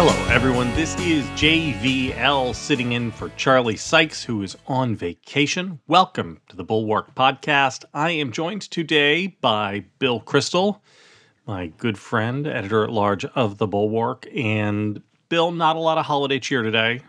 Hello, everyone. This is JVL sitting in for Charlie Sykes, who is on vacation. Welcome to the Bulwark Podcast. I am joined today by Bill Kristol, my good friend, editor at large of the Bulwark. And Bill, not a lot of holiday cheer today.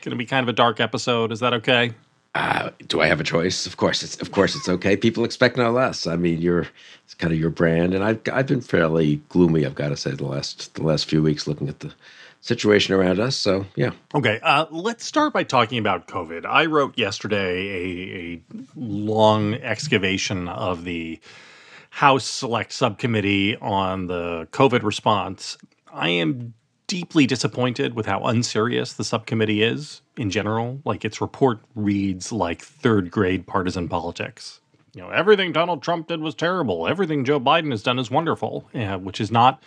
Going to be kind of a dark episode. Is that okay? Uh, do I have a choice? Of course, it's of course it's okay. People expect no less. I mean, you're it's kind of your brand, and I've I've been fairly gloomy. I've got to say the last the last few weeks looking at the situation around us. So yeah. Okay, uh, let's start by talking about COVID. I wrote yesterday a, a long excavation of the House Select Subcommittee on the COVID response. I am deeply disappointed with how unserious the subcommittee is in general. Like its report reads like third grade partisan politics. You know, everything Donald Trump did was terrible. Everything Joe Biden has done is wonderful, uh, which is not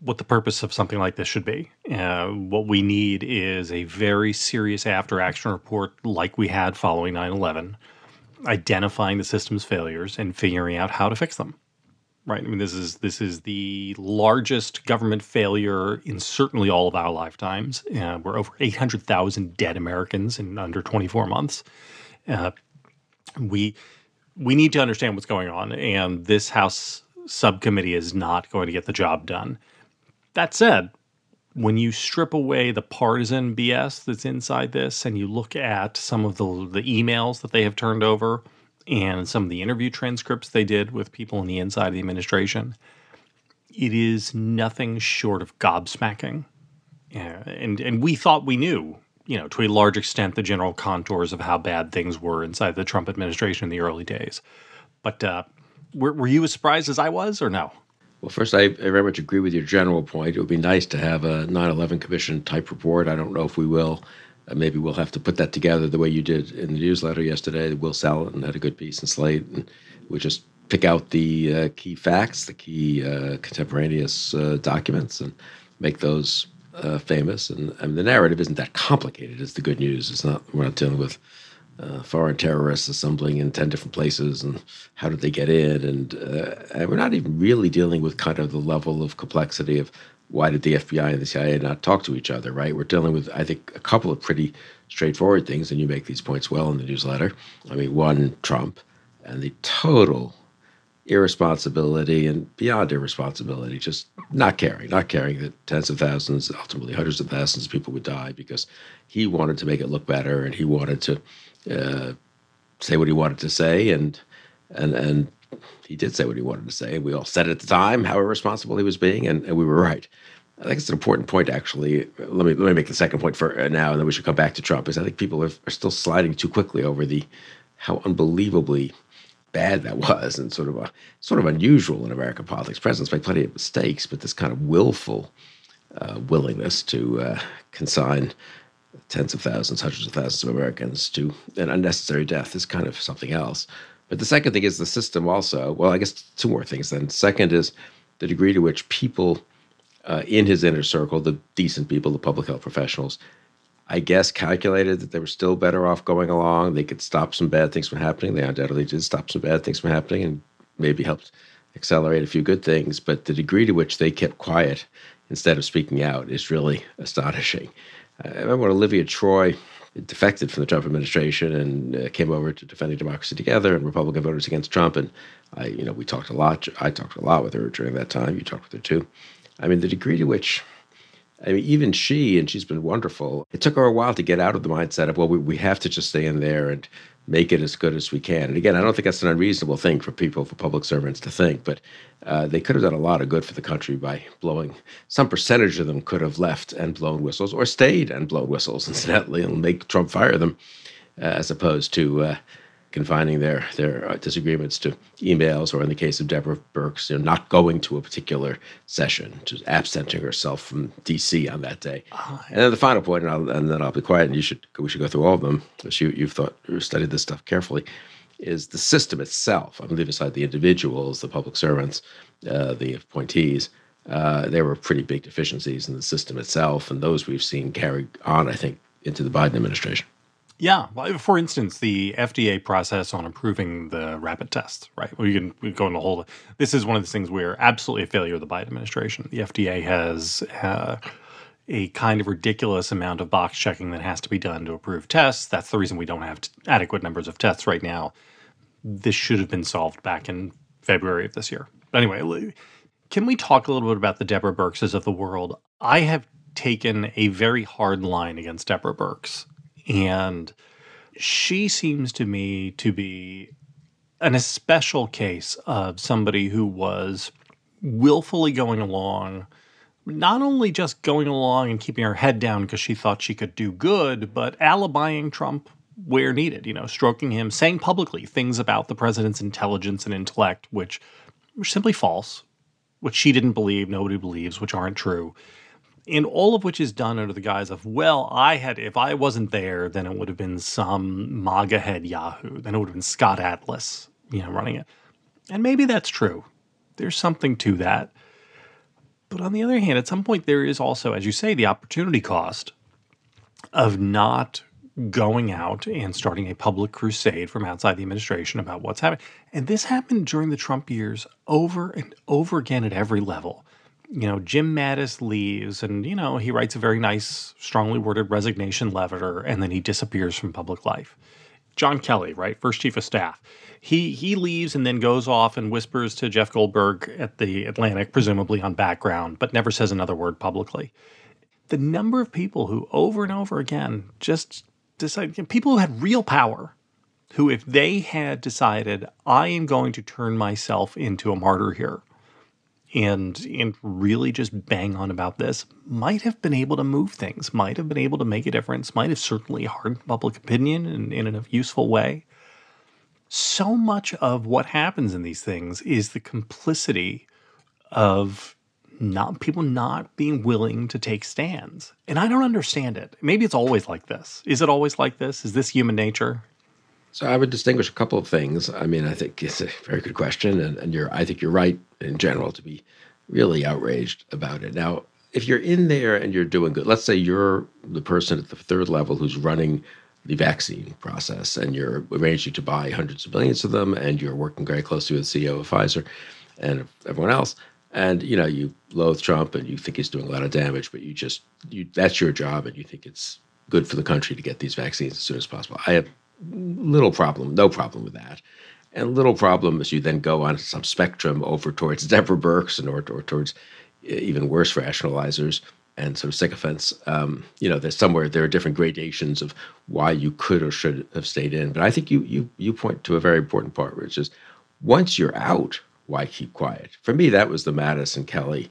what the purpose of something like this should be. Uh, what we need is a very serious after action report like we had following 9 11, identifying the system's failures and figuring out how to fix them right? I mean, this is this is the largest government failure in certainly all of our lifetimes. Uh, we're over eight hundred thousand dead Americans in under twenty four months. Uh, we we need to understand what's going on, and this House subcommittee is not going to get the job done. That said, when you strip away the partisan BS that's inside this, and you look at some of the the emails that they have turned over and some of the interview transcripts they did with people on the inside of the administration, it is nothing short of gobsmacking. And and we thought we knew, you know, to a large extent, the general contours of how bad things were inside the Trump administration in the early days. But uh, were, were you as surprised as I was, or no? Well, first, I, I, very much agree with your general point. It would be nice to have a 9 11 Commission type report. I don't know if we will. Uh, maybe we'll have to put that together the way you did in the newsletter yesterday. Will Saletan had a good piece in Slate, and we just pick out the uh, key facts, the key uh, contemporaneous uh, documents, and make those uh, famous. And I mean, the narrative isn't that complicated. It's the good news. It's not we're not dealing with foreign terrorists assembling in 10 different places and how did they get in and, and, we're not even really dealing with kind of the level of complexity of why did the FBI and the CIA not talk to each other, right? We're dealing with, I think, a couple of pretty straightforward things, and you make these points well in the newsletter. I mean, one, Trump, and the total irresponsibility and beyond irresponsibility, just not caring, not caring that tens of thousands, ultimately hundreds of thousands of people would die because he wanted to make it look better and he wanted to uh, say what he wanted to say and and and he did say what he wanted to say. We all said at the time how irresponsible he was being, and, and we were right. I think it's an important point, actually. Let me let me make the second point for uh, now, and then we should come back to Trump. Is I think people are, are still sliding too quickly over the how unbelievably bad that was, and sort of a sort of unusual in American politics. Presidents make plenty of mistakes, but this kind of willful uh, willingness to uh, consign tens of thousands, hundreds of thousands of Americans to an unnecessary death is kind of something else. But the second thing is the system also. Well, I guess two more things then. Second is the degree to which people uh, in his inner circle, the decent people, the public health professionals, I guess calculated that they were still better off going along. They could stop some bad things from happening. They undoubtedly did stop some bad things from happening and maybe helped accelerate a few good things. But the degree to which they kept quiet instead of speaking out is really astonishing. I remember when Olivia Troye defected from the Trump administration and uh, came over to defending democracy together and Republican voters against Trump. And I, you know, we talked a lot. I talked a lot with her during that time. You talked with her too. I mean, the degree to which, I mean, even she, and she's been wonderful. It took her a while to get out of the mindset of, well, we, we have to just stay in there and make it as good as we can. And again, I don't think that's an unreasonable thing for people, for public servants to think, but uh, they could have done a lot of good for the country by blowing, some percentage of them could have left and blown whistles or stayed and blown whistles, incidentally, and make Trump fire them, uh, as opposed to uh, confining their their uh, disagreements to emails, or in the case of Deborah Birx, you know, not going to a particular session, just absenting herself from D.C. on that day. Oh, and then the final point, and, I'll, and, then I'll be quiet, and you should we should go through all of them, because you, you've thought studied this stuff carefully. Is the system itself? I'm leaving aside the individuals, the public servants, uh, the appointees. Uh, there were pretty big deficiencies in the system itself, and those we've seen carried on, I think, into the Biden administration. Yeah. For instance, the FDA process on approving the rapid test, right? We can, we go into whole. This is one of the things where absolutely a failure of the Biden administration. The FDA has uh, a kind of ridiculous amount of box checking that has to be done to approve tests. That's the reason we don't have t- adequate numbers of tests right now. This should have been solved back in February of this year. But anyway, can we talk a little bit about the Deborah Birxes of the world? I have taken a very hard line against Deborah Birx, and she seems to me to be an especial case of somebody who was willfully going along not only just going along and keeping her head down because she thought she could do good, but alibying Trump where needed, you know, stroking him, saying publicly things about the president's intelligence and intellect, which were simply false, which she didn't believe, nobody believes, which aren't true. And all of which is done under the guise of, well, I had, if I wasn't there, then it would have been some MAGA head Yahoo. Then it would have been Scott Atlas, you know, running it. And maybe that's true. There's something to that. But on the other hand, at some point, there is also, as you say, the opportunity cost of not going out and starting a public crusade from outside the administration about what's happening. And this happened during the Trump years over and over again at every level. You know, Jim Mattis leaves and, you know, he writes a very nice, strongly worded resignation letter and then he disappears from public life. John Kelly, right, first chief of staff, he he leaves and then goes off and whispers to Jeff Goldberg at the Atlantic, presumably on background, but never says another word publicly. The number of people who over and over again just decide people who had real power, who if they had decided I am going to turn myself into a martyr here, and and really just bang on about this might have been able to move things might have been able to make a difference might have certainly hardened public opinion in, in a useful way so much of what happens in these things is the complicity of not people not being willing to take stands. And I don't understand it. Maybe it's always like this. Is it always like this? Is this human nature? So I would distinguish a couple of things. I mean, I think it's a very good question, and, and you're I think you're right in general to be really outraged about it. Now, if you're in there and you're doing good, let's say you're the person at the third level who's running the vaccine process and you're arranging to buy hundreds of millions of them and you're working very closely with the CEO of Pfizer and everyone else and you know you loathe Trump and you think he's doing a lot of damage but you just you that's your job and you think it's good for the country to get these vaccines as soon as possible I have little problem no problem with that and little problem as you then go on some spectrum over towards Deborah Birx and or, or towards even worse rationalizers and sort of sycophants. Um, you know, there's somewhere there are different gradations of why you could or should have stayed in. But I think you you you point to a very important part, which is once you're out, why keep quiet? For me, that was the Mattis Kelly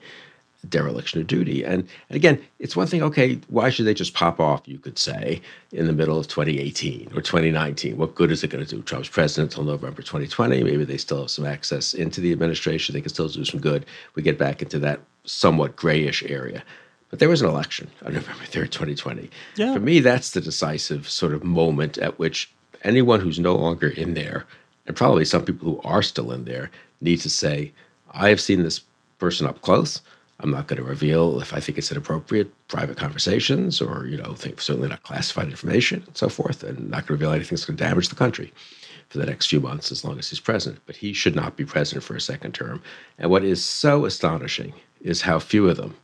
dereliction of duty. And, and again, it's one thing, okay, why should they just pop off, you could say, in the middle of 2018 or 2019? What good is it going to do? Trump's president until November 2020. Maybe they still have some access into the administration. They can still do some good. We get back into that somewhat grayish area. But there was an election on November 3rd, 2020. Yeah. For me, that's the decisive sort of moment at which anyone who's no longer in there, and probably some people who are still in there, need to say, I have seen this person up close. I'm not going to reveal if I think it's inappropriate private conversations or, you know, think, certainly not classified information and so forth, and not going to reveal anything that's going to damage the country for the next few months as long as he's president. But he should not be president for a second term. And what is so astonishing is how few of them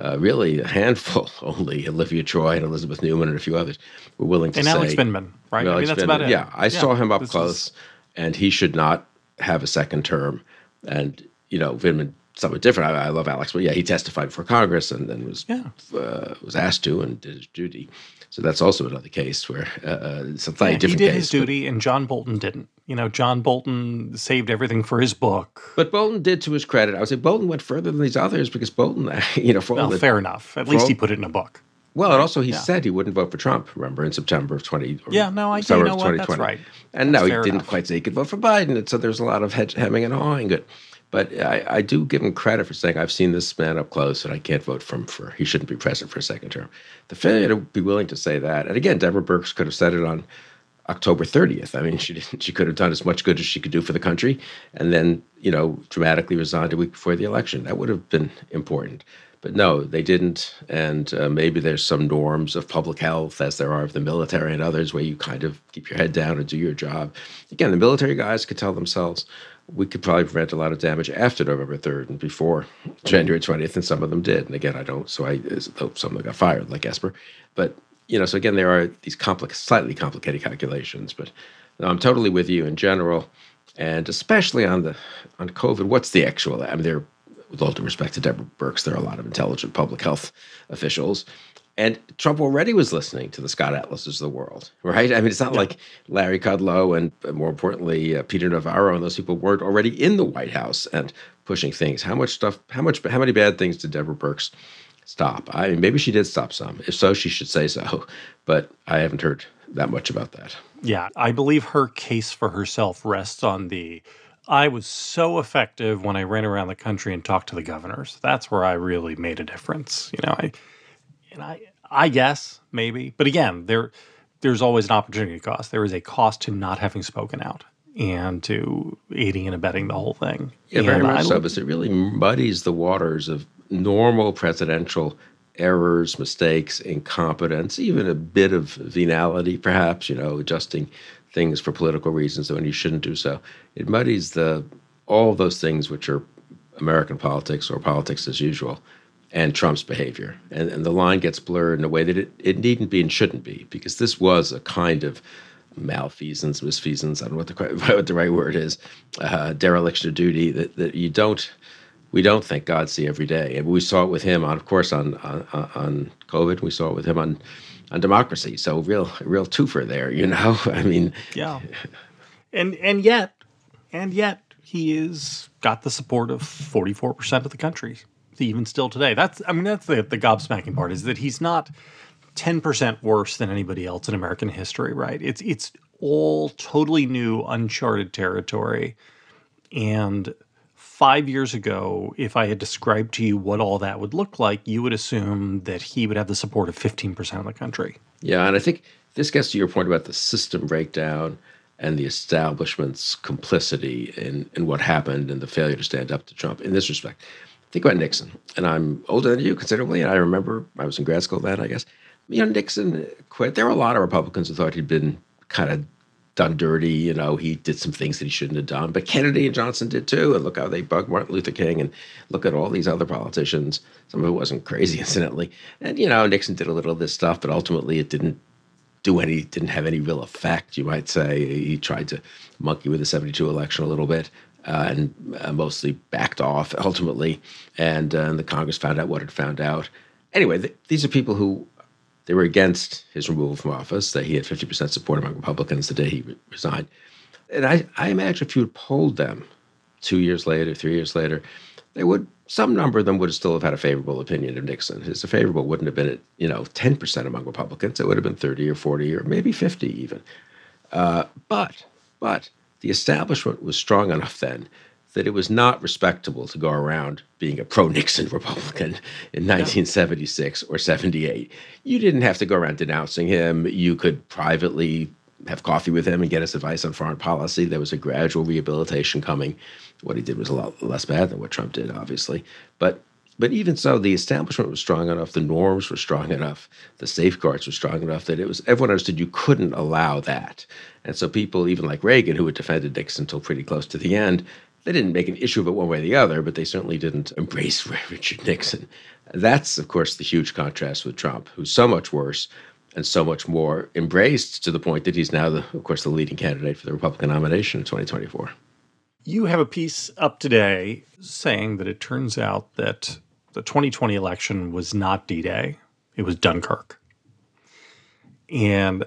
uh, really a handful only, Olivia Troye and Elizabeth Neumann and a few others, were willing to and say. And Alex Vindman, right? I mean, that's about it. Yeah, I yeah, saw him up close, is... and he should not have a second term. And, you know, Vindman, somewhat different. I, I love Alex, but yeah, he testified for Congress and then was, yeah. uh, was asked to and did his duty. So that's also another case where uh, uh it's a slightly yeah, different. He did case, his duty, and John Bolton didn't. You know, John Bolton saved everything for his book. But Bolton did, to his credit. I would say Bolton went further than these others because Bolton, you know, for well, all the, fair enough. At least all, he put it in a book. Well, and also he yeah. said he wouldn't vote for Trump. Remember in September of twenty. yeah, no, I you know what? That's right. And That's no, he didn't enough. quite say he could vote for Biden. And so there's a lot of hemming and hawing. Good. But I, I, do give him credit for saying I've seen this man up close, and I can't vote for him for he shouldn't be president for a second term. The failure to be willing to say that, and again, Deborah Birx could have said it on October 30th. I mean, she didn't, she could have done as much good as she could do for the country, and then you know dramatically resigned a week before the election. That would have been important. but no, they didn't. And uh, maybe there's some norms of public health, as there are of the military and others, where you kind of keep your head down and do your job. Again, the military guys could tell themselves, we could probably prevent a lot of damage after November 3rd and before January 20th, and some of them did. And again, I don't, so I hope oh, some of them got fired, like Esper. But, you know, so again, there are these slightly complicated calculations. But I'm totally with you in general. And especially on the on COVID, what's the actual? I mean, there with all due respect to Deborah Birx, there are a lot of intelligent public health officials. And Trump already was listening to the Scott Atlases of the world, right? I mean, it's not yeah. like Larry Kudlow and, uh, more importantly, uh, Peter Navarro and those people weren't already in the White House and pushing things. How much stuff? How much? How many bad things did Deborah Birx stop? I mean, maybe she did stop some. If so, she should say so. But I haven't heard that much about that. Yeah, I believe her case for herself rests on the I was so effective when I ran around the country and talked to the governors. That's where I really made a difference. You know, I and I I guess maybe, but again, there there's always an opportunity cost. There is a cost to not having spoken out and to aiding and abetting the whole thing. Yeah, and very much I, so. Because it really muddies the waters of normal presidential errors, mistakes, incompetence, even a bit of venality, perhaps. You know, adjusting things for political reasons when you shouldn't do so. It muddies the all those things which are American politics or politics as usual and Trump's behavior. And, and the line gets blurred in a way that it, it needn't be and shouldn't be, because this was a kind of malfeasance, misfeasance, I don't know what the, what the right word is, uh, dereliction of duty that, that you don't we don't thank God see every day. And we saw it with him, on, of course, on, on on COVID. We saw it with him on on democracy. So real, real twofer there, you know. I mean, yeah. And and yet, and yet, he is got the support of forty four percent of the country, even still today. That's I mean, that's the the gobsmacking part is that he's not ten percent worse than anybody else in American history, right? It's it's all totally new, uncharted territory, and five years ago, if I had described to you what all that would look like, you would assume that he would have the support of 15% of the country. Yeah, and I think this gets to your point about the system breakdown and the establishment's complicity in, in what happened and the failure to stand up to Trump in this respect. Think about Nixon, and I'm older than you considerably, and I remember I was in grad school then, I guess. You know, Nixon quit. There were a lot of Republicans who thought he'd been kind of done dirty. You know, he did some things that he shouldn't have done. But Kennedy and Johnson did too. And look how they bugged Martin Luther King. And look at all these other politicians. Some of it wasn't crazy, incidentally. And you know, Nixon did a little of this stuff, but ultimately it didn't do any didn't have any real effect. You might say he tried to monkey with the '72 election a little bit. Uh, and uh, mostly backed off ultimately, and, uh, and the Congress found out what it found out. Anyway, th- these are people who they were against his removal from office, that he had 50% support among Republicans the day he re- resigned. And I, I imagine if you had polled them two years later, three years later, they would some number of them would still have had a favorable opinion of Nixon. His favorable wouldn't have been at you know 10% among Republicans. It would have been 30 or 40 or maybe 50 even. Uh, but but the establishment was strong enough then that it was not respectable to go around being a pro Nixon Republican in 1976 or 78. You didn't have to go around denouncing him. You could privately have coffee with him and get his advice on foreign policy. There was a gradual rehabilitation coming. What he did was a lot less bad than what Trump did, obviously. But but even so, the establishment was strong enough, the norms were strong enough, the safeguards were strong enough that it was everyone understood you couldn't allow that. And so people, even like Reagan, who had defended Nixon until pretty close to the end, they didn't make an issue of it one way or the other, but they certainly didn't embrace Richard Nixon. That's, of course, the huge contrast with Trump, who's so much worse and so much more embraced to the point that he's now, the, of course, the leading candidate for the Republican nomination in 2024. You have a piece up today saying that it turns out that the 2020 election was not D Day, it was Dunkirk. And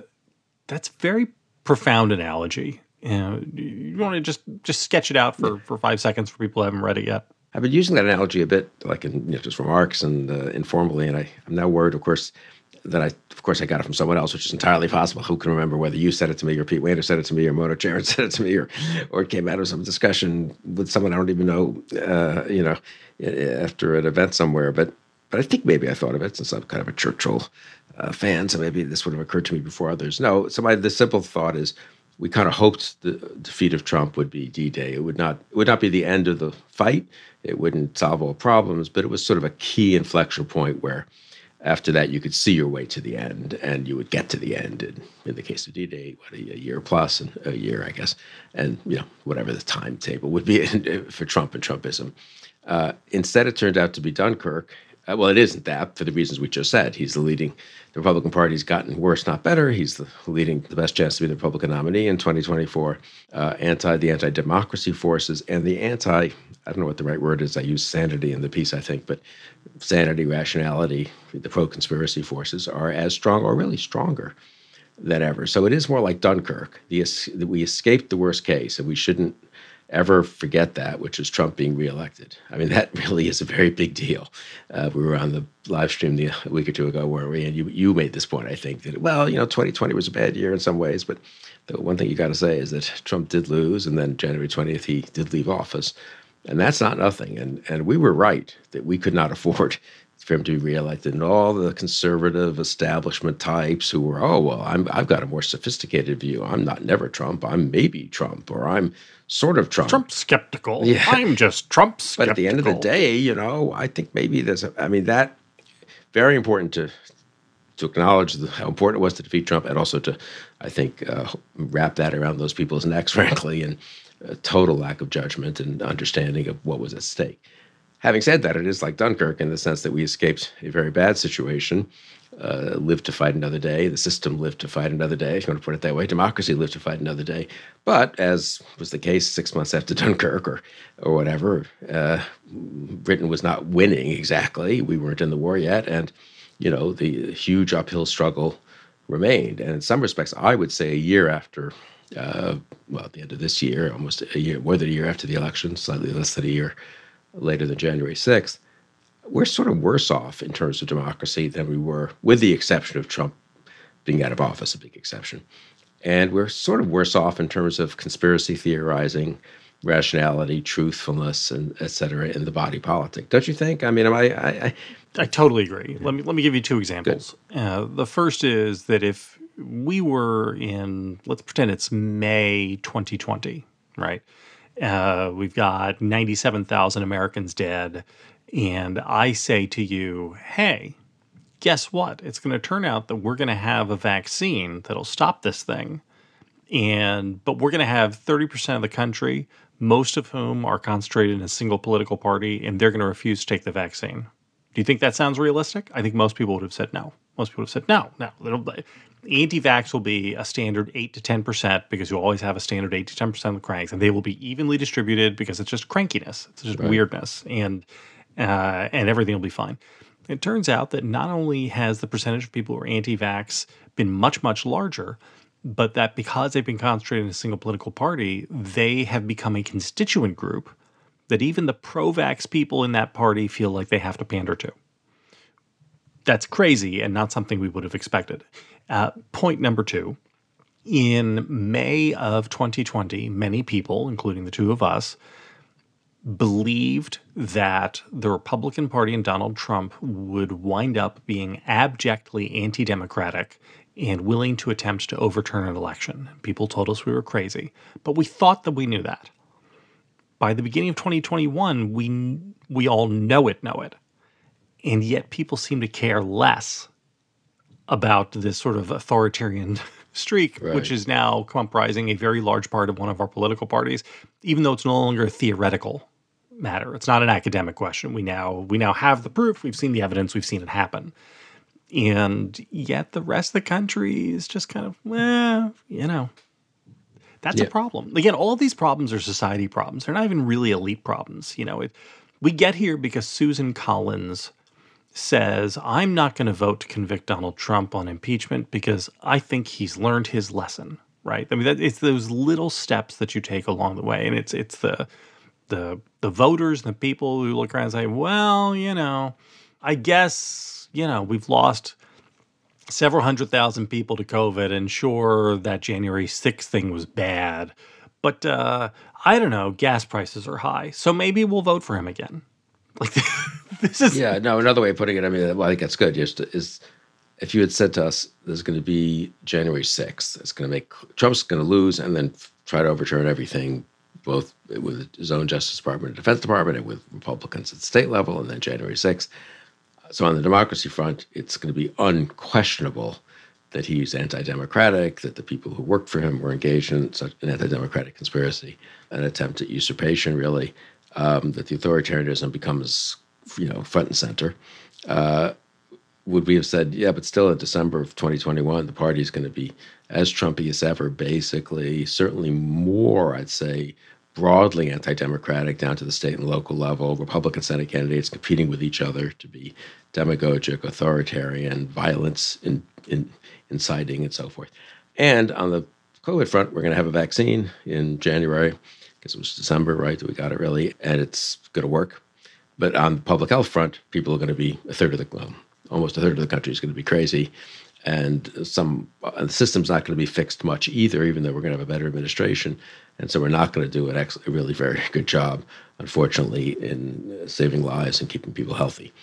that's very profound analogy you, want to just just sketch it out for, for five seconds for people who haven't read it yet. I've been using that analogy a bit, like in you know, just remarks and uh, informally, and I, I'm now worried, of course, that I, of course, I got it from someone else, which is entirely possible. Who can remember whether you said it to me or Pete Wehner said it to me or Mona Charen said it to me or, or it came out of some discussion with someone I don't even know, uh, you know, after an event somewhere. But, but I think maybe I thought of it since I'm kind of a Churchill uh, fan, so maybe this would have occurred to me before others. No, so my the simple thought is we kind of hoped the defeat of Trump would be D-Day. It would not it would not be the end of the fight. It wouldn't solve all problems, but it was sort of a key inflection point where after that you could see your way to the end and you would get to the end and in the case of d-day what a, year plus and a year i guess and you know whatever the timetable would be for trump and trumpism. Uh, instead it turned out to be dunkirk well it isn't that for the reasons we just said he's the leading the republican party's gotten worse not better he's the leading the best chance to be the republican nominee in 2024 uh, anti the anti-democracy forces and the anti I don't know what the right word is. I use sanity in the piece, I think, but sanity, rationality, the pro conspiracy forces are as strong or really stronger than ever. So it is more like Dunkirk. The, we escaped the worst case, and we shouldn't ever forget that, which is Trump being reelected. I mean, that really is a very big deal. Uh, we were on the live stream the, a week or two ago, weren't we? And you, you made this point, I think, that, well, you know, 2020 was a bad year in some ways, but the one thing you got to say is that Trump did lose, and then January 20th, he did leave office. And that's not nothing. And, and we were right that we could not afford for him to be reelected. And all the conservative establishment types who were, oh, well, I'm, I've got a more sophisticated view. I'm not never Trump. I'm maybe Trump, or I'm sort of Trump. Trump skeptical. Yeah. I'm just Trump skeptical. But at the end of the day, you know, I think maybe there's, a, I mean, that very important to to acknowledge the, how important it was to defeat Trump, and also to, I think, uh, wrap that around those people's necks, frankly, and a total lack of judgment and understanding of what was at stake. Having said that, it is like Dunkirk in the sense that we escaped a very bad situation, uh, lived to fight another day. The system lived to fight another day, if you want to put it that way. Democracy lived to fight another day. But as was the case six months after Dunkirk or, or whatever, uh, Britain was not winning exactly. We weren't in the war yet. And, you know, the huge uphill struggle remained. And in some respects, I would say a year after uh, well, at the end of this year, almost a year, more than a year after the election, slightly less than a year later than January 6th, we're sort of worse off in terms of democracy than we were, with the exception of Trump being out of office, a big exception. And we're sort of worse off in terms of conspiracy theorizing, rationality, truthfulness, and et cetera, in the body politic. Don't you think? I mean, am I? I, I, I totally agree. Let me let me give you two examples. Uh, the first is that if we were in, let's pretend it's May 2020, right? Uh, we've got 97,000 Americans dead. And I say to you, hey, guess what? It's going to turn out that we're going to have a vaccine that'll stop this thing. And, but we're going to have 30% of the country, most of whom are concentrated in a single political party, and they're going to refuse to take the vaccine. Do you think that sounds realistic? I think most people would have said no. Most people would have said no, no anti-vax will be a standard 8 to 10% because you always have a standard 8 to 10% of the cranks and they will be evenly distributed because it's just crankiness it's just right. weirdness and uh, and everything will be fine. It turns out that not only has the percentage of people who are anti-vax been much much larger but that because they've been concentrated in a single political party they have become a constituent group that even the pro-vax people in that party feel like they have to pander to. That's crazy and not something we would have expected. Uh, point number two in May of 2020, many people, including the two of us, believed that the Republican Party and Donald Trump would wind up being abjectly anti democratic and willing to attempt to overturn an election. People told us we were crazy, but we thought that we knew that. By the beginning of 2021, we, we all know it, know it. And yet people seem to care less about this sort of authoritarian streak, right. which is now comprising a very large part of one of our political parties, even though it's no longer theoretical matter. It's not an academic question. We now we now have the proof. We've seen the evidence. We've seen it happen. And yet the rest of the country is just kind of, well, you know, that's yeah. a problem. Again, all of these problems are society problems. They're not even really elite problems. You know, it, we get here because Susan Collins says, I'm not going to vote to convict Donald Trump on impeachment because I think he's learned his lesson, right? I mean, that, it's those little steps that you take along the way. And it's, it's the, the, the voters and the people who look around and say, well, you know, I guess, you know, we've lost several hundred thousand people to COVID. And sure, that January 6th thing was bad. But uh, I don't know, gas prices are high. So maybe we'll vote for him again. Like, this is yeah. No, another way of putting it. I mean, well, I think that's good. Is if you had said to us there's going to be January 6th, it's going to make Trump's going to lose and then try to overturn everything, both with his own Justice Department and Defense Department and with Republicans at the state level, and then January 6th. So on the democracy front, it's going to be unquestionable that he's anti-democratic, that the people who worked for him were engaged in such an anti-democratic conspiracy, an attempt at usurpation, really, um, that the authoritarianism becomes, you know, front and center. Uh, would we have said, yeah, but still in December of 2021, the party is going to be as Trumpy as ever, basically, certainly more, I'd say, broadly anti democratic down to the state and local level, Republican Senate candidates competing with each other to be demagogic, authoritarian, violence in, in, inciting, and so forth. And on the COVID front, we're going to have a vaccine in January, because it was December, right? That we got it really, and it's going to work. But on the public health front, people are going to be a third of the, well, almost a third of the country is going to be crazy. And some and the system's not going to be fixed much either, even though we're going to have a better administration. And so we're not going to do an ex- a really very good job, unfortunately, in saving lives and keeping people healthy.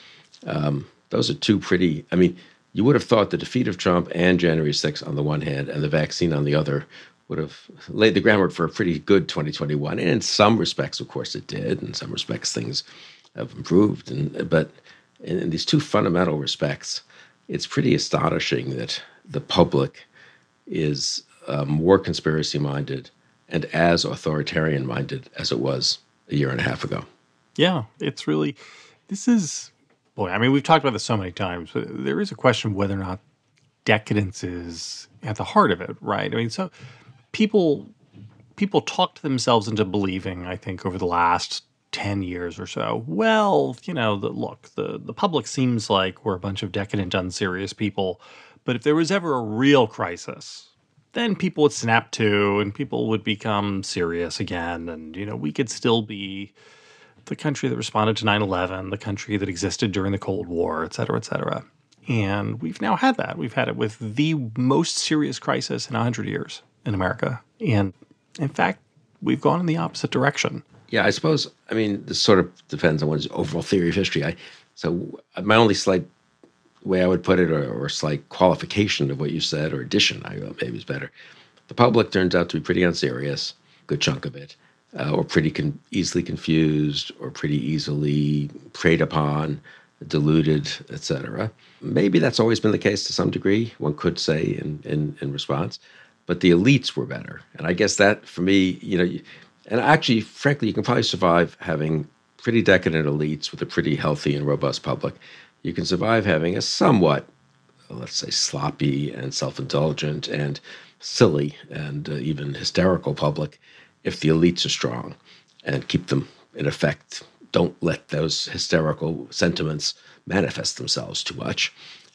Um, those are two pretty, I mean, you would have thought the defeat of Trump and January 6th on the one hand and the vaccine on the other would have laid the groundwork for a pretty good 2021. And in some respects, of course, it did. In some respects, things have improved. And but in, in these two fundamental respects, it's pretty astonishing that the public is uh, more conspiracy minded and as authoritarian minded as it was a year and a half ago. Yeah, it's really, this is, boy, I mean, we've talked about this so many times, but there is a question of whether or not decadence is at the heart of it, right? I mean, so people people talked themselves into believing, I think, over the last 10 years or so, well, you know, the, look, the, the public seems like we're a bunch of decadent, unserious people. But if there was ever a real crisis, then people would snap to and people would become serious again. And, you know, we could still be the country that responded to 9 11, the country that existed during the Cold War, et cetera, et cetera. And we've now had that. We've had it with the most serious crisis in 100 years in America. And in fact, we've gone in the opposite direction. Yeah, I suppose. I mean, this sort of depends on one's overall theory of history. I so my only slight way I would put it, or, or slight qualification of what you said, or addition, I maybe is better. The public turns out to be pretty unserious, good chunk of it, uh, or pretty con- easily confused, or pretty easily preyed upon, deluded, etc. Maybe that's always been the case to some degree. One could say in in, in response, but the elites were better, and I guess that for me, you know and actually, frankly, you can probably survive having pretty decadent elites with a pretty healthy and robust public. You can survive having a somewhat, let's say, sloppy and self indulgent and silly and uh, even hysterical public if the elites are strong and keep them in effect. Don't let those hysterical sentiments manifest themselves too much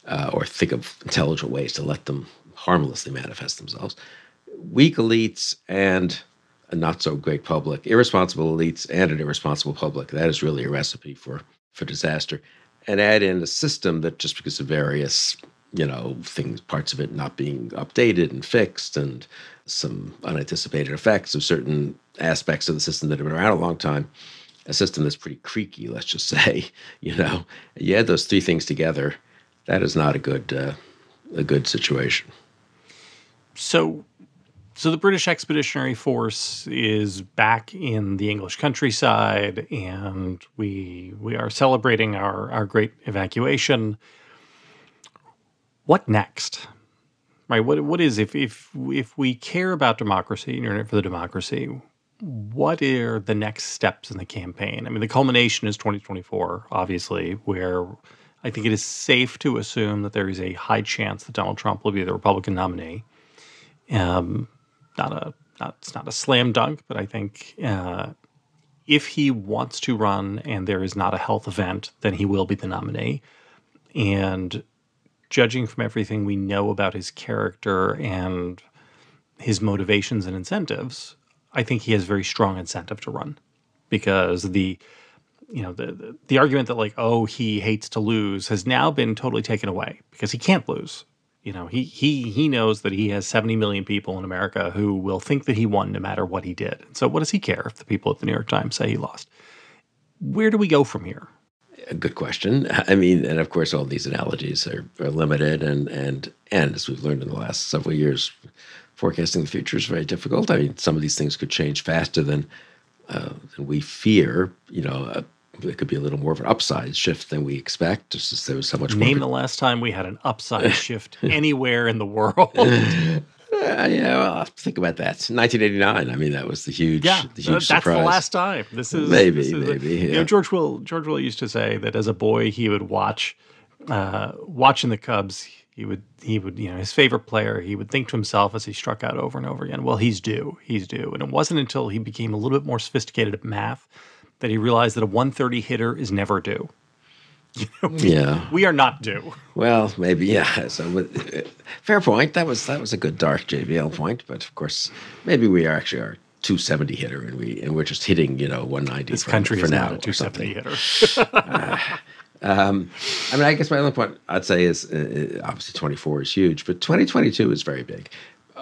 uh, or think of intelligent ways to let them harmlessly manifest themselves. Weak elites and a not so great public, irresponsible elites, and an irresponsible public. That is really a recipe for for disaster. And add in a system that just because of various you know things, parts of it not being updated and fixed, and some unanticipated effects of certain aspects of the system that have been around a long time. A system that's pretty creaky, let's just say. You know, you add those three things together, that is not a good uh, a good situation. So so the British Expeditionary Force is back in the English countryside, and we we are celebrating our our great evacuation. What next? Right? What what is if if if we care about democracy and you're in it for the democracy? What are the next steps in the campaign? I mean, the culmination is 2024, obviously, where I think it is safe to assume that there is a high chance that Donald Trump will be the Republican nominee. Um, not a not it's not a slam dunk, but I think uh, if he wants to run and there is not a health event, then he will be the nominee. And judging from everything we know about his character and his motivations and incentives, I think he has very strong incentive to run because the you know the, the, the argument that like oh he hates to lose has now been totally taken away because he can't lose you know, he he he knows that he has 70 million people in America who will think that he won no matter what he did. so what does he care if the people at the New York Times say he lost? Where do we go from here? a good question. I mean, and of course, all these analogies are, are limited, and and and as we've learned in the last several years, forecasting the future is very difficult. I mean, some of these things could change faster than uh, than we fear. You know, uh, it could be a little more of an upside shift than we expect. Just as there was so much. More. Name the last time we had an upside shift anywhere in the world. Uh, yeah, well, think about that. 1989. I mean, that was the huge, yeah, the huge that's surprise. the last time. This is maybe, this is maybe. you yeah. know, George Will George Will used to say that as a boy he would watch, uh, watching the Cubs. He would he would you know his favorite player. He would think to himself as he struck out over and over again. Well, he's due. He's due. And it wasn't until he became a little bit more sophisticated at math that he realized that a 130 hitter is never due. yeah. We are not due. Well, maybe yeah. So, with, uh, fair point. That was that was a good dark JVL point. But of course, maybe we are actually are 270 hitter, and we and we're just hitting you know 190. This for, country for is now not a 270 something. hitter. Um, I mean, I guess my other point I'd say is uh, obviously 24 is huge, but 2022 is very big.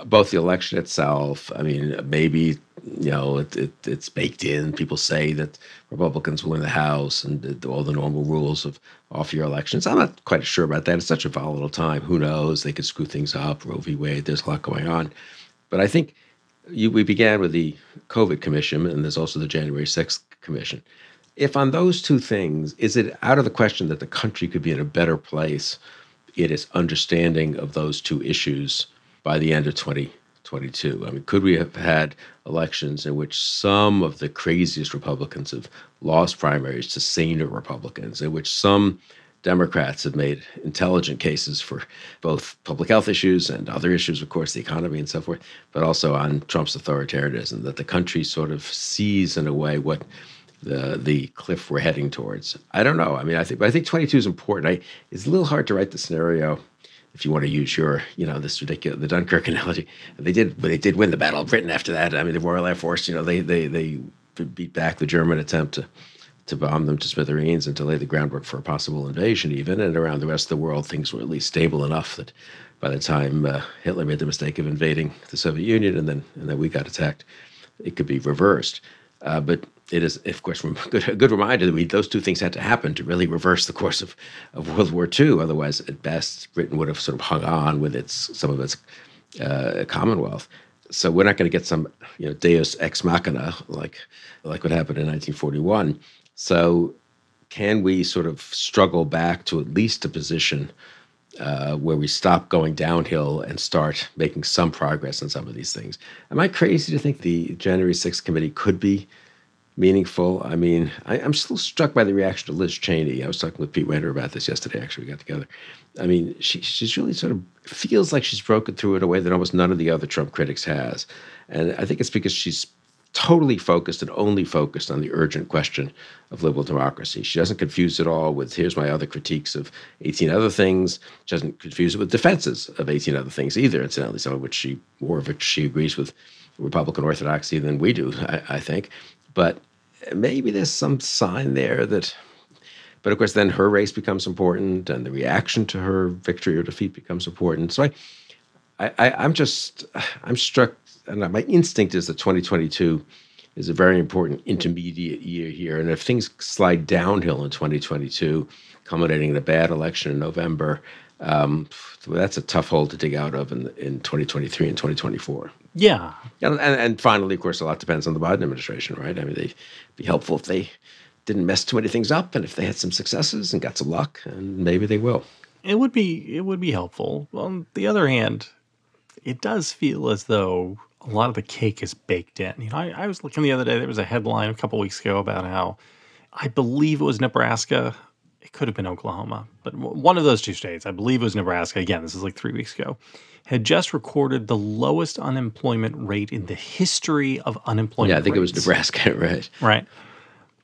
Both the election itself, I mean, maybe you know it, it, it's baked in. People say that Republicans will win the House and all the normal rules of off-year elections. I'm not quite sure about that. It's such a volatile time. Who knows? They could screw things up. Roe v. Wade. There's a lot going on, but I think you, we began with the COVID commission, and there's also the January 6th commission if on those two things, is it out of the question that the country could be in a better place its understanding of those two issues by the end of 2022? I mean, could we have had elections in which some of the craziest Republicans have lost primaries to saner Republicans, in which some Democrats have made intelligent cases for both public health issues and other issues, of course, the economy and so forth, but also on Trump's authoritarianism, that the country sort of sees in a way what the the cliff we're heading towards. I don't know. I mean, I think, but I think 22 is important. I, it's a little hard to write the scenario if you want to use your, you know, this ridiculous the Dunkirk analogy. They did, but they did win the Battle of Britain after that. I mean, the Royal Air Force, you know, they they they beat back the German attempt to to bomb them to smithereens and to lay the groundwork for a possible invasion, even. And around the rest of the world, things were at least stable enough that by the time uh, Hitler made the mistake of invading the Soviet Union and then and then we got attacked, it could be reversed. Uh, but it is, of course, a good, reminder that we, those two things had to happen to really reverse the course of, of World War II. Otherwise, at best, Britain would have sort of hung on with its some of its uh, Commonwealth. So we're not going to get some, you know, Deus ex machina like like what happened in 1941. So can we sort of struggle back to at least a position uh, where we stop going downhill and start making some progress on some of these things. Am I crazy to think the January 6th committee could be meaningful? I mean, I, am still struck by the reaction to Liz Cheney. I was talking with Pete Wehner about this yesterday, actually, we got together. I mean, she, she's really sort of feels like she's broken through in a way that almost none of the other Trump critics has. And I think it's because she's totally focused and only focused on the urgent question of liberal democracy. She doesn't confuse it all with here's my other critiques of 18 other things. She doesn't confuse it with defenses of 18 other things either, incidentally, some of which she more of which she agrees with Republican orthodoxy than we do, I, I think. But maybe there's some sign there that but of course then her race becomes important and the reaction to her victory or defeat becomes important. So I I, I'm just I'm struck and my instinct is that 2022 is a very important intermediate year here. And if things slide downhill in 2022, culminating in a bad election in November, um, that's a tough hole to dig out of in, in 2023 and 2024. Yeah. And, and, and finally, of course, a lot depends on the Biden administration, right? I mean, they'd be helpful if they didn't mess too many things up and if they had some successes and got some luck, and maybe they will. It would be it would be helpful. On the other hand, it does feel as though a lot of the cake is baked in. You know, I, I was looking the other day. There was a headline a couple weeks ago about how I believe it was Nebraska. It could have been Oklahoma, but one of those two states, I believe it was Nebraska. Again, this is like three weeks ago, had just recorded the lowest unemployment rate in the history of unemployment. Yeah, I think rates. it was Nebraska, right? Right.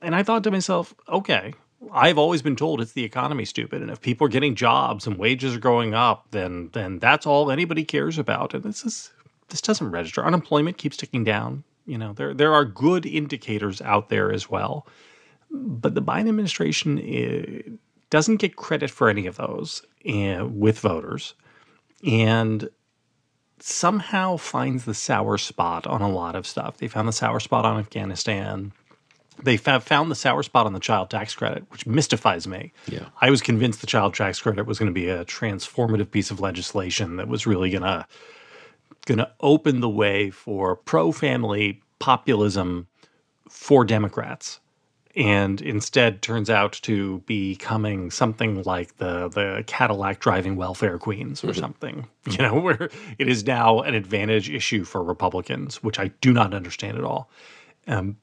And I thought to myself, okay, I've always been told it's the economy, stupid, and if people are getting jobs and wages are going up, then then that's all anybody cares about. And this is this doesn't register. Unemployment keeps ticking down. You know, there there are good indicators out there as well, but the Biden administration eh, doesn't get credit for any of those uh, with voters, and somehow finds the sour spot on a lot of stuff. They found the sour spot on Afghanistan. they found the sour spot on the child tax credit, which mystifies me. Yeah. I was convinced the child tax credit was going to be a transformative piece of legislation that was really going to going to open the way for pro-family populism for Democrats. And instead turns out to be becoming something like the the Cadillac driving welfare queens or something, you know, where it is now an advantage issue for Republicans, which I do not understand at all. Um,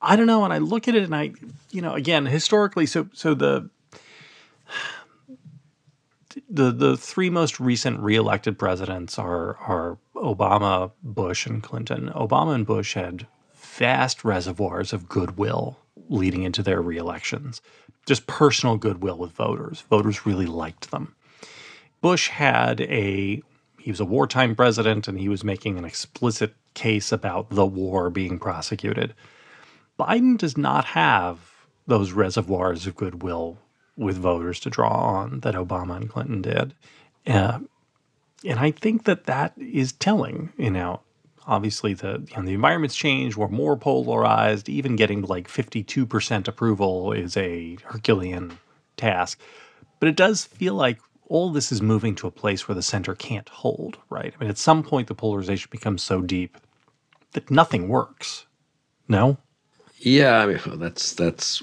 I don't know. And I look at it and I, you know, again, historically, so so the the the three most recent reelected presidents are are Obama, Bush, and Clinton. Obama and Bush had vast reservoirs of goodwill leading into their reelections, just personal goodwill with voters. Voters really liked them. Bush had a he was a wartime president and he was making an explicit case about the war being prosecuted. Biden does not have those reservoirs of goodwill with voters to draw on that Obama and Clinton did. Uh, and I think that that is telling. You know, obviously the you know, the environment's changed. We're more polarized. Even getting like 52% approval is a Herculean task. But it does feel like all this is moving to a place where the center can't hold, right? I mean, at some point, the polarization becomes so deep that nothing works. No? Yeah, I mean that's that's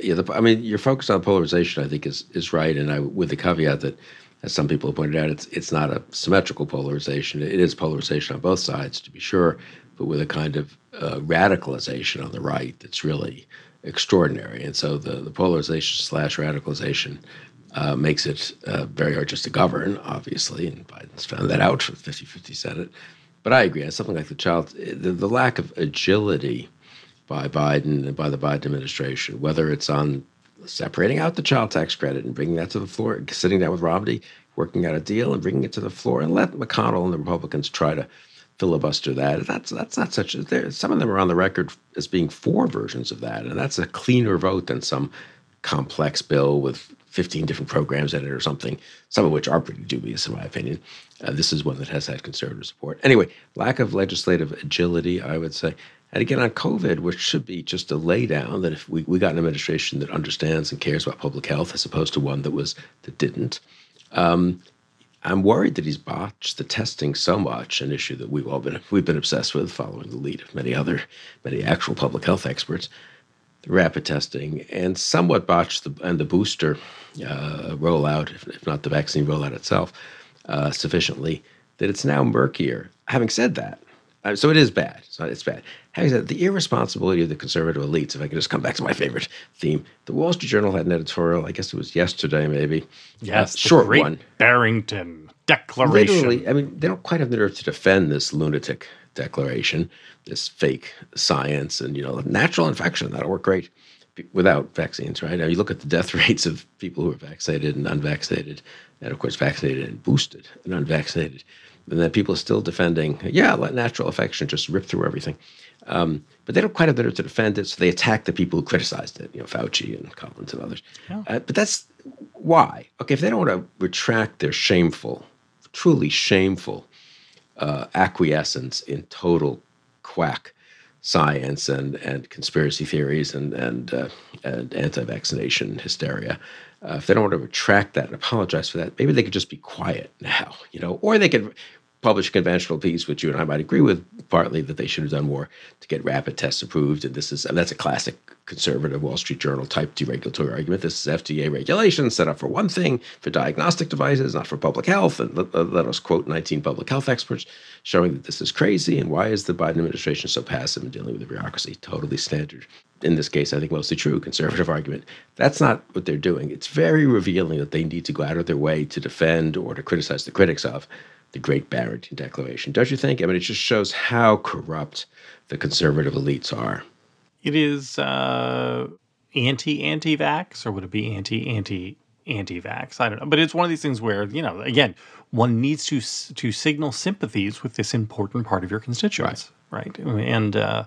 yeah. The, I mean, your focus on polarization, I think, is is right, and I with the caveat that, as some people have pointed out, it's it's not a symmetrical polarization. It is polarization on both sides, to be sure, but with a kind of uh, radicalization on the right that's really extraordinary. And so the the polarization slash radicalization uh, makes it uh, very hard just to govern, obviously, and Biden's found that out for the 50-50 Senate. But I agree, something like the child, the, the lack of agility by Biden and by the Biden administration, whether it's on separating out the child tax credit and bringing that to the floor, sitting down with Romney, working out a deal and bringing it to the floor, and let McConnell and the Republicans try to filibuster that. That's that's not such. A, some of them are on the record as being for versions of that, and that's a cleaner vote than some complex bill with 15 different programs in it or something. Some of which are pretty dubious, in my opinion. Uh, this is one that has had conservative support. Anyway, lack of legislative agility, I would say. And again, on COVID, which should be just a laydown that if we, we got an administration that understands and cares about public health as opposed to one that was that didn't. Um, I'm worried that he's botched the testing so much, an issue that we've all been we've been obsessed with, following the lead of many other many actual public health experts. The rapid testing and somewhat botched the and the booster uh, rollout, if, if, not the vaccine rollout itself, uh, sufficiently that it's now murkier. Having said that, uh, so it is bad. It's, not, it's bad. Having said the irresponsibility of the conservative elites, if I can just come back to my favorite theme, the Wall Street Journal had an editorial. I guess it was yesterday, maybe. Yes, uh, short one. Barrington Declaration. Literally, I mean, they don't quite have the nerve to defend this lunatic declaration, this fake science, and you know, natural infection that'll work great without vaccines, right? Now you look at the death rates of people who are vaccinated and unvaccinated, and of course vaccinated and boosted and unvaccinated and then people are still defending, yeah, let natural affection just rip through everything. Um, but they don't quite have the nerve to defend it, so they attack the people who criticized it, you know, Fauci and Collins and others. Yeah. Uh, but that's why. Okay, if they don't want to retract their shameful, truly shameful uh, acquiescence in total quack science and, and conspiracy theories and, and, uh, and anti-vaccination hysteria, uh, if they don't want to retract that and apologize for that, maybe they could just be quiet now, you know, or they could publish a conventional piece, which you and I might agree with, partly that they should have done more to get rapid tests approved. And this is, and that's a classic conservative Wall Street Journal type deregulatory argument. This is FDA regulations set up for one thing, for diagnostic devices, not for public health. And let, let, us quote 19 public health experts showing that this is crazy. And why is the Biden administration so passive in dealing with the bureaucracy? Totally standard. In this case, I think mostly true conservative argument. That's not what they're doing. It's very revealing that they need to go out of their way to defend or to criticize the critics of the Great Barrington Declaration. Don't you think? I mean, it just shows how corrupt the conservative elites are. It is uh, anti anti vax, or would it be anti anti anti vax? I don't know. But it's one of these things where, you know, again, one needs to to signal sympathies with this important part of your constituents, right? right? And uh,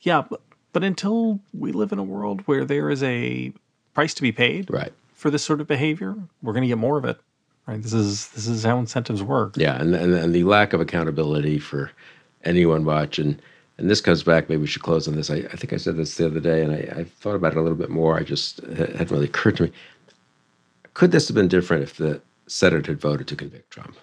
yeah, but, but until we live in a world where there is a price to be paid right. for this sort of behavior, we're going to get more of it. Right. This is this is how incentives work. Yeah, and and, and the lack of accountability for anyone watching. and this comes back. Maybe we should close on this. I, I think I said this the other day, and I, I thought about it a little bit more. I just it hadn't really occurred to me. Could this have been different if the Senate had voted to convict Trump?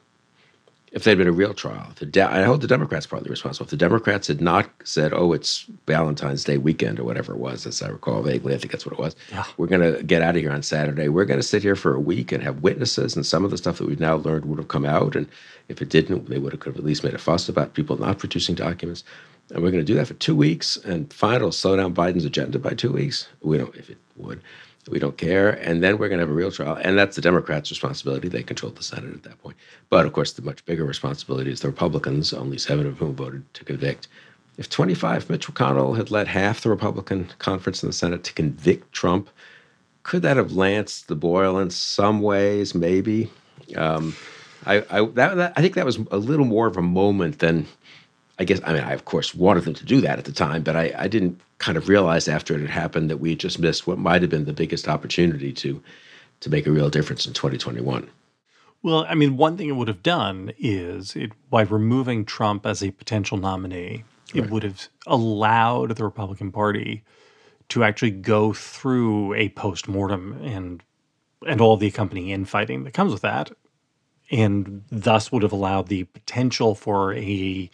If they'd been a real trial, De- I hold the Democrats partly responsible. If the Democrats had not said, "Oh, it's Valentine's Day weekend" or whatever it was, as I recall vaguely, I think that's what it was. Yeah. We're going to get out of here on Saturday. We're going to sit here for a week and have witnesses, and some of the stuff that we've now learned would have come out. And if it didn't, they would have could have at least made a fuss about people not producing documents. And we're going to do that for two weeks, and fine, it'll slow down Biden's agenda by two weeks. We don't, if it would. We don't care. And then we're going to have a real trial. And that's the Democrats' responsibility. They controlled the Senate at that point. But of course, the much bigger responsibility is the Republicans, only seven of whom voted to convict. If 25, Mitch McConnell had led half the Republican conference in the Senate to convict Trump, could that have lanced the boil in some ways? Maybe. Um, I, I, that, that, I think that was a little more of a moment than I guess, I mean, I of course wanted them to do that at the time, but I, I didn't kind of realize after it had happened that we had just missed what might have been the biggest opportunity to to make a real difference in 2021. Well, I mean, one thing it would have done is it by removing Trump as a potential nominee, it Right. would have allowed the Republican Party to actually go through a post mortem and and all the accompanying infighting that comes with that, and thus would have allowed the potential for a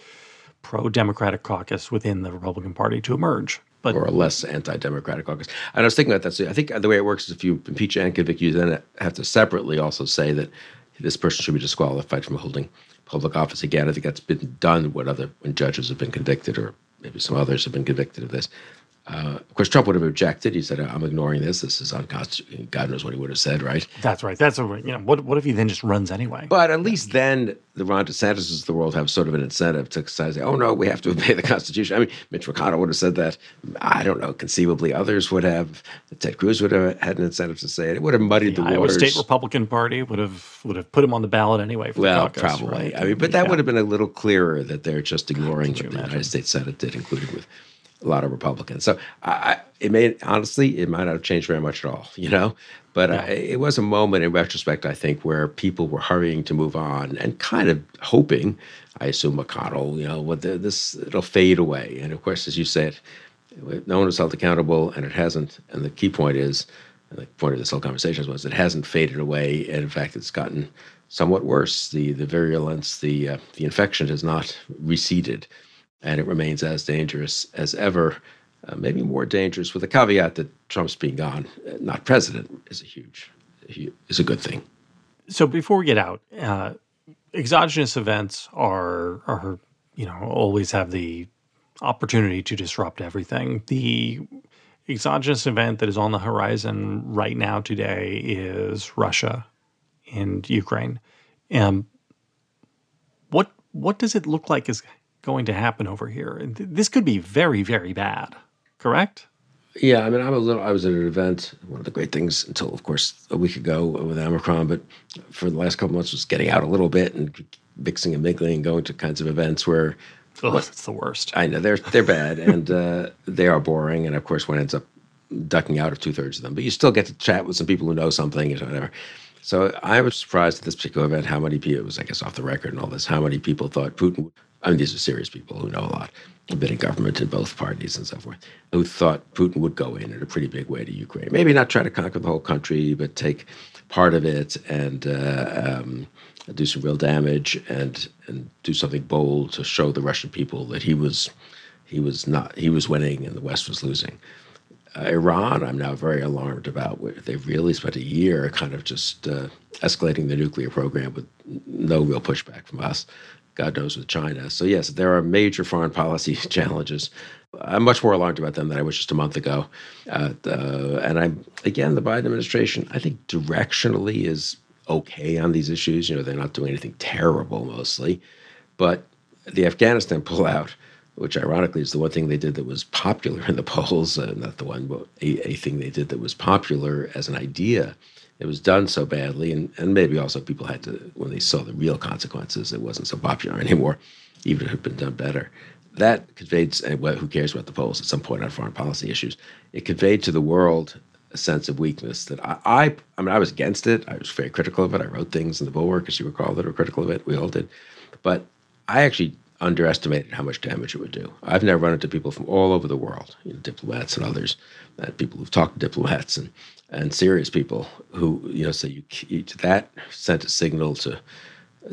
pro Democratic caucus within the Republican Party to emerge. But or a less anti-democratic caucus. And I was thinking about that. So I think the way it works is if you impeach and convict, you then have to separately also say that this person should be disqualified from holding public office again. I think that's been done when other when judges have been convicted, or maybe some others have been convicted of this. Uh, of course, Trump would have objected. He said, "I'm ignoring this. This is unconstitutional." God knows what he would have said, right? that's right. That's a you know what what if he then just runs anyway? But at least then the Ron DeSantis of the world have sort of an incentive to say, oh, no, we have to obey the Constitution. I mean, Mitch McConnell would have said that. I don't know. Conceivably, others would have. Ted Cruz would have had an incentive to say it. It would have muddied the the Iowa waters. State Republican Party would have would have put him on the ballot anyway. For well, caucus, probably. right? I mean, but that Yeah. would have been a little clearer that they're just ignoring what you the imagine? United States Senate did, including with a lot of Republicans. So I, it may honestly, it might not have changed very much at all, you know. But I, it was a moment in retrospect, I think, where people were hurrying to move on and kind of hoping, I assume McConnell, you know, what the, this it'll fade away. And of course, as you said, no one was held accountable, and it hasn't. And the key point is, and the point of this whole conversation was, it hasn't faded away, and in fact, it's gotten somewhat worse. The the virulence, the uh, the infection has not receded, and it remains as dangerous as ever. Uh, maybe more dangerous, with the caveat that Trump's being gone, uh, not president, is a huge, is a good thing. So before we get out, uh, exogenous events are are you know always have the opportunity to disrupt everything. The exogenous event that is on the horizon right now today is Russia and Ukraine. Um, what what does it look like is going to happen over here? And This could be very very bad. Correct? Yeah, I mean, I'm a little. I was at an event. One of the great things until, of course, a week ago with Omicron, but for the last couple months was getting out a little bit and mixing and mingling and going to kinds of events where Ugh, it's the worst. I know they're they're bad and uh, they are boring. And of course, one ends up ducking out of two thirds of them. But you still get to chat with some people who know something and whatever. So I was surprised at this particular event how many people. It was, I guess, off the record and all this. How many people thought Putin? I mean, these are serious people who know a lot, have been in government in both parties and so forth, who thought Putin would go in in a pretty big way to Ukraine. Maybe not try to conquer the whole country, but take part of it and uh, um, do some real damage and and do something bold to show the Russian people that he was he was not he was winning and the West was losing. Uh, Iran, I'm now very alarmed about. They've really spent a year kind of just uh, escalating the nuclear program with no real pushback from us. God knows with China. So yes, there are major foreign policy challenges. I'm much more alarmed about them than I was just a month ago. Uh, the- and I'm again, the Biden administration, I think directionally is okay on these issues. You know, they're not doing anything terrible mostly, but the Afghanistan pullout, which ironically is the one thing they did that was popular in the polls, uh, not the one, but a, a thing they did that was popular as an idea. It was done so badly, and, and maybe also people had to, when they saw the real consequences, it wasn't so popular anymore, even if it had been done better. That conveyed, well, who cares about the polls at some point on foreign policy issues? It conveyed to the world a sense of weakness that I, I, I mean, I was against it. I was very critical of it. I wrote things in the Bulwark, as you recall, that were critical of it. We all did. But I actually underestimated how much damage it would do. I've never run into people from all over the world, you know, diplomats and others, and people who've talked to diplomats and, and serious people who you know say you, you that sent a signal to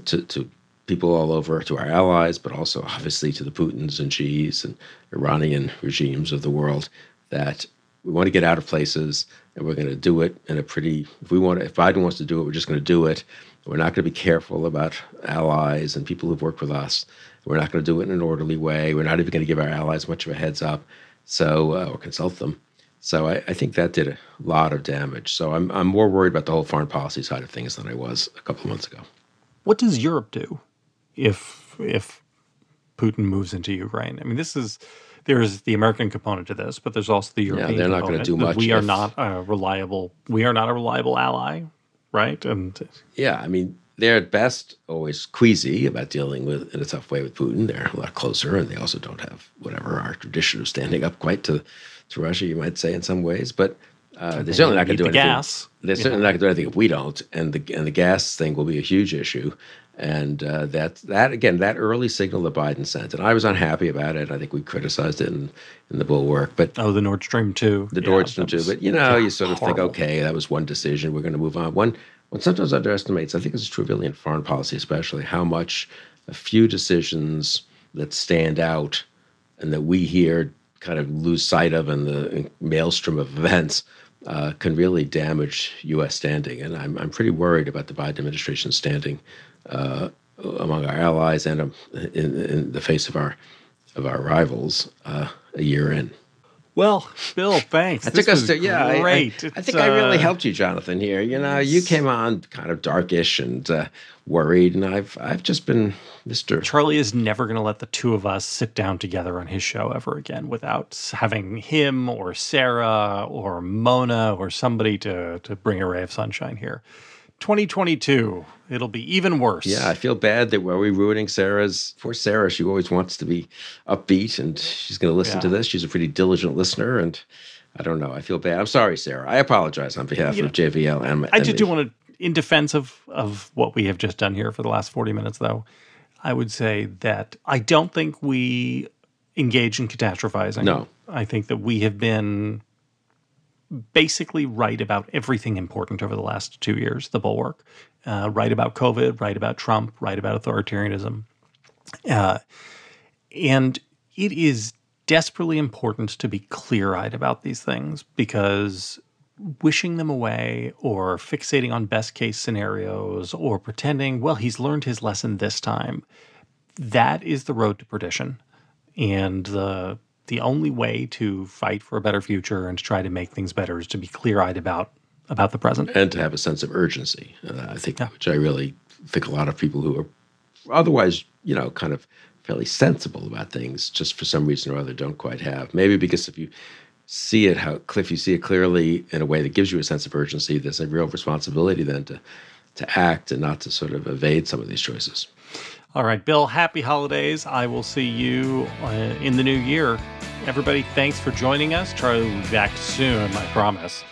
to to people all over, to our allies, but also obviously to the Putins and Xi's and Iranian regimes of the world that we want to get out of places and we're going to do it in a pretty if we want to, if Biden wants to do it, we're just going to do it. We're not going to be careful about allies and people who've worked with us. We're not going to do it in an orderly way. We're not even going to give our allies much of a heads up, so uh, or consult them. So I, I, think that did a lot of damage. So I'm I'm more worried about the whole foreign policy side of things than I was a couple of months ago. What does Europe do if if Putin moves into Ukraine? I mean, this is there's the American component to this, but there's also the European. Yeah, they're not going to do much. We are not a reliable. We are not a reliable ally, right? And yeah, I mean, they're at best always queasy about dealing with in a tough way with Putin. They're a lot closer, and they also don't have whatever our tradition of standing up quite to to Russia, you might say, in some ways. But uh, they're certainly not going to do anything. Gas. They're certainly not going to do anything if we don't, and the and the gas thing will be a huge issue. And uh, that that again, that early signal that Biden sent, and I was unhappy about it. I think we criticized it in, in the bulwark. But oh, the Nord Stream two, the yeah, Nord Stream two. But you know, you sort of horrible. think, okay, that was one decision. We're going to move on. One one sometimes underestimates. I think it's true really in foreign policy, especially how much a few decisions that stand out and that we here kind of lose sight of in the maelstrom of events uh, can really damage U.S. standing. And I'm, I'm pretty worried about the Biden administration's standing uh, among our allies and um, in, in, the face of our of our rivals uh, a year in. Well, Bill, thanks. It took us to yeah. Great. I, I, I think uh, I really uh, helped you, Jonathan. Here, you know, you came on kind of darkish and uh, worried, and I've I've just been Mister. Charlie is never going to let the two of us sit down together on his show ever again without having him or Sarah or Mona or somebody to to bring a ray of sunshine here. 2022, it'll be even worse. Yeah, I feel bad that we're we ruining Sarah's. For Sarah, she always wants to be upbeat, and she's going to listen yeah. to this. She's a pretty diligent listener, and I don't know. I feel bad. I'm sorry, Sarah. I apologize on behalf you of know, JVL. And, I just do want to, in defense of of what we have just done here for the last 40 minutes, though, I would say that I don't think we engage in catastrophizing. No, I think that we have been basically right about everything important over the last two years, the bulwark. Uh, about COVID, right about Trump, right about authoritarianism. Uh, and it is desperately important to be clear eyed about these things because wishing them away or fixating on best case scenarios or pretending, well, he's learned his lesson this time, that is the road to perdition. And the the only way to fight for a better future and to try to make things better is to be clear-eyed about about the present and to have a sense of urgency. Uh, I think, yeah. which I really think a lot of people who are otherwise, you know, kind of fairly sensible about things, just for some reason or other, don't quite have. Maybe because if you see it, how Cliff, you see it clearly in a way that gives you a sense of urgency. There's a real responsibility then to to act and not to sort of evade some of these choices. All right, Bill, happy holidays. I will see you uh, in the new year. Everybody, thanks for joining us. Charlie be back soon, I promise.